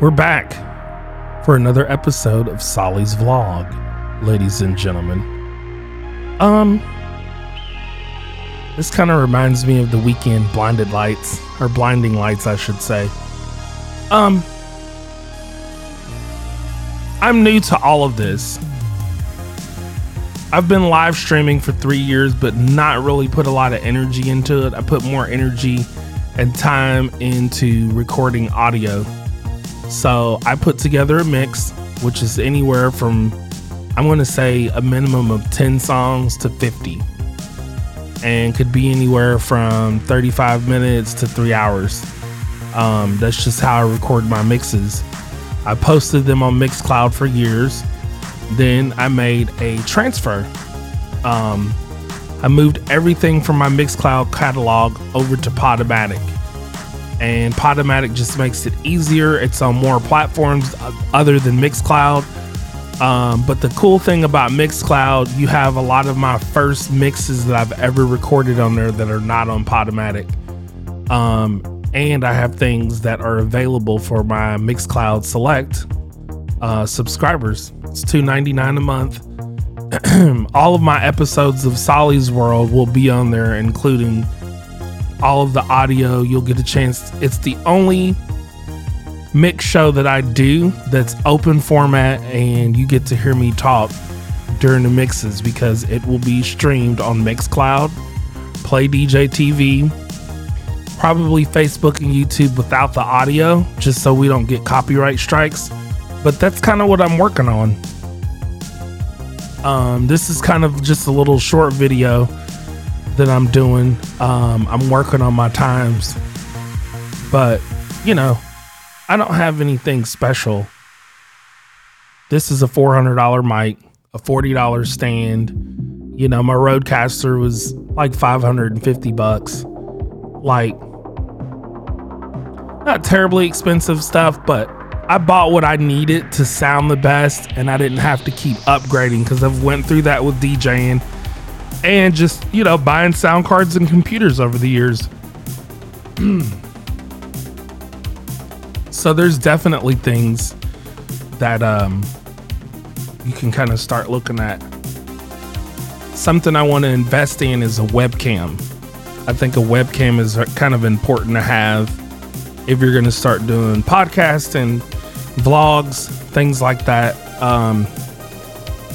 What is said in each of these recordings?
We're back for another episode of Solly's Vlog, ladies and gentlemen. Um, this kind of reminds me of the Weeknd blinded lights, or blinding lights, I should say. Um, I'm new to all of this. I've been live streaming for three years, but not really put a lot of energy into it. I put more energy and time into recording audio. So I put together a mix, which is anywhere from, I'm going to say, a minimum of 10 songs to 50. And could be anywhere from 35 minutes to three hours. Um, that's just how I record my mixes. I posted them on Mixcloud for years. Then I made a transfer. Um, I moved everything from my Mixcloud catalog over to Podomatic. And Podomatic just makes it easier. It's on more platforms other than Mixcloud. Um, but the cool thing about Mixcloud, you have a lot of my first mixes that I've ever recorded on there that are not on Podomatic. Um, and I have things that are available for my Mixcloud Select uh, subscribers. It's two ninety nine a month. all of my episodes of Solly's World will be on there, including all of the audio. You'll get a chance. It's the only mix show that I do that's open format, and you get to hear me talk during the mixes because it will be streamed on Mixcloud, Play DJ TV, probably Facebook and YouTube without the audio, just so we don't get copyright strikes. But that's kind of what I'm working on. Um, this is kind of just a little short video that I'm doing. Um, I'm working on my times, but you know, I don't have anything special. This is a $400 mic, a $40 stand. You know, my Rodecaster was like 550 bucks. Like, not terribly expensive stuff, but I bought what I needed to sound the best, and I didn't have to keep upgrading because I've went through that with DJing and just you know buying sound cards and computers over the years. so there's definitely things that um, you can kind of start looking at. Something I want to invest in is a webcam. I think a webcam is kind of important to have if you're going to start doing podcasts and vlogs, things like that. Um,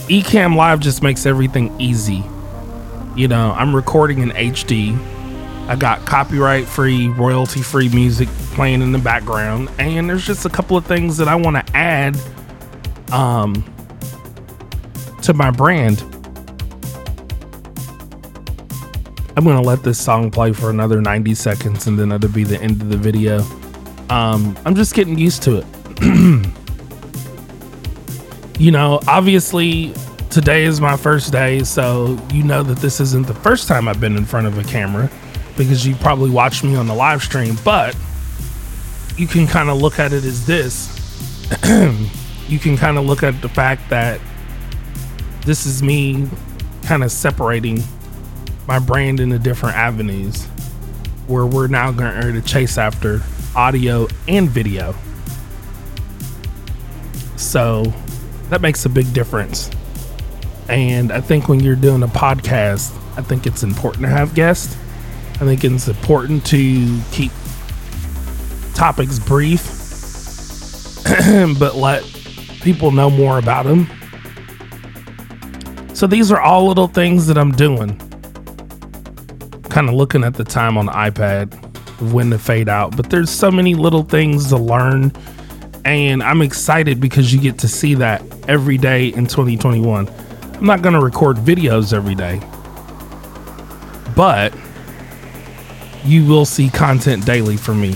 Ecamm Live just makes everything easy. You know, I'm recording in HD. I got copyright free, royalty free music playing in the background, and there's just a couple of things that I want to add um, to my brand. I'm gonna let this song play for another 90 seconds and then it'll be the end of the video. Um, I'm just getting used to it. you know, obviously today is my first day, so you know that this isn't the first time I've been in front of a camera because you probably watched me on the live stream, but you can kind of look at it as this. you can kind of look at the fact that this is me kind of separating my brand into different avenues where we're now going to chase after audio and video. So that makes a big difference. And I think when you're doing a podcast, I think it's important to have guests. I think it's important to keep topics brief, but let people know more about them. So these are all little things that I'm doing. Kind of looking at the time on the iPad, when to fade out, but there's so many little things to learn and I'm excited because you get to see that every day in 2021. I'm not going to record videos every day, but you will see content daily from me.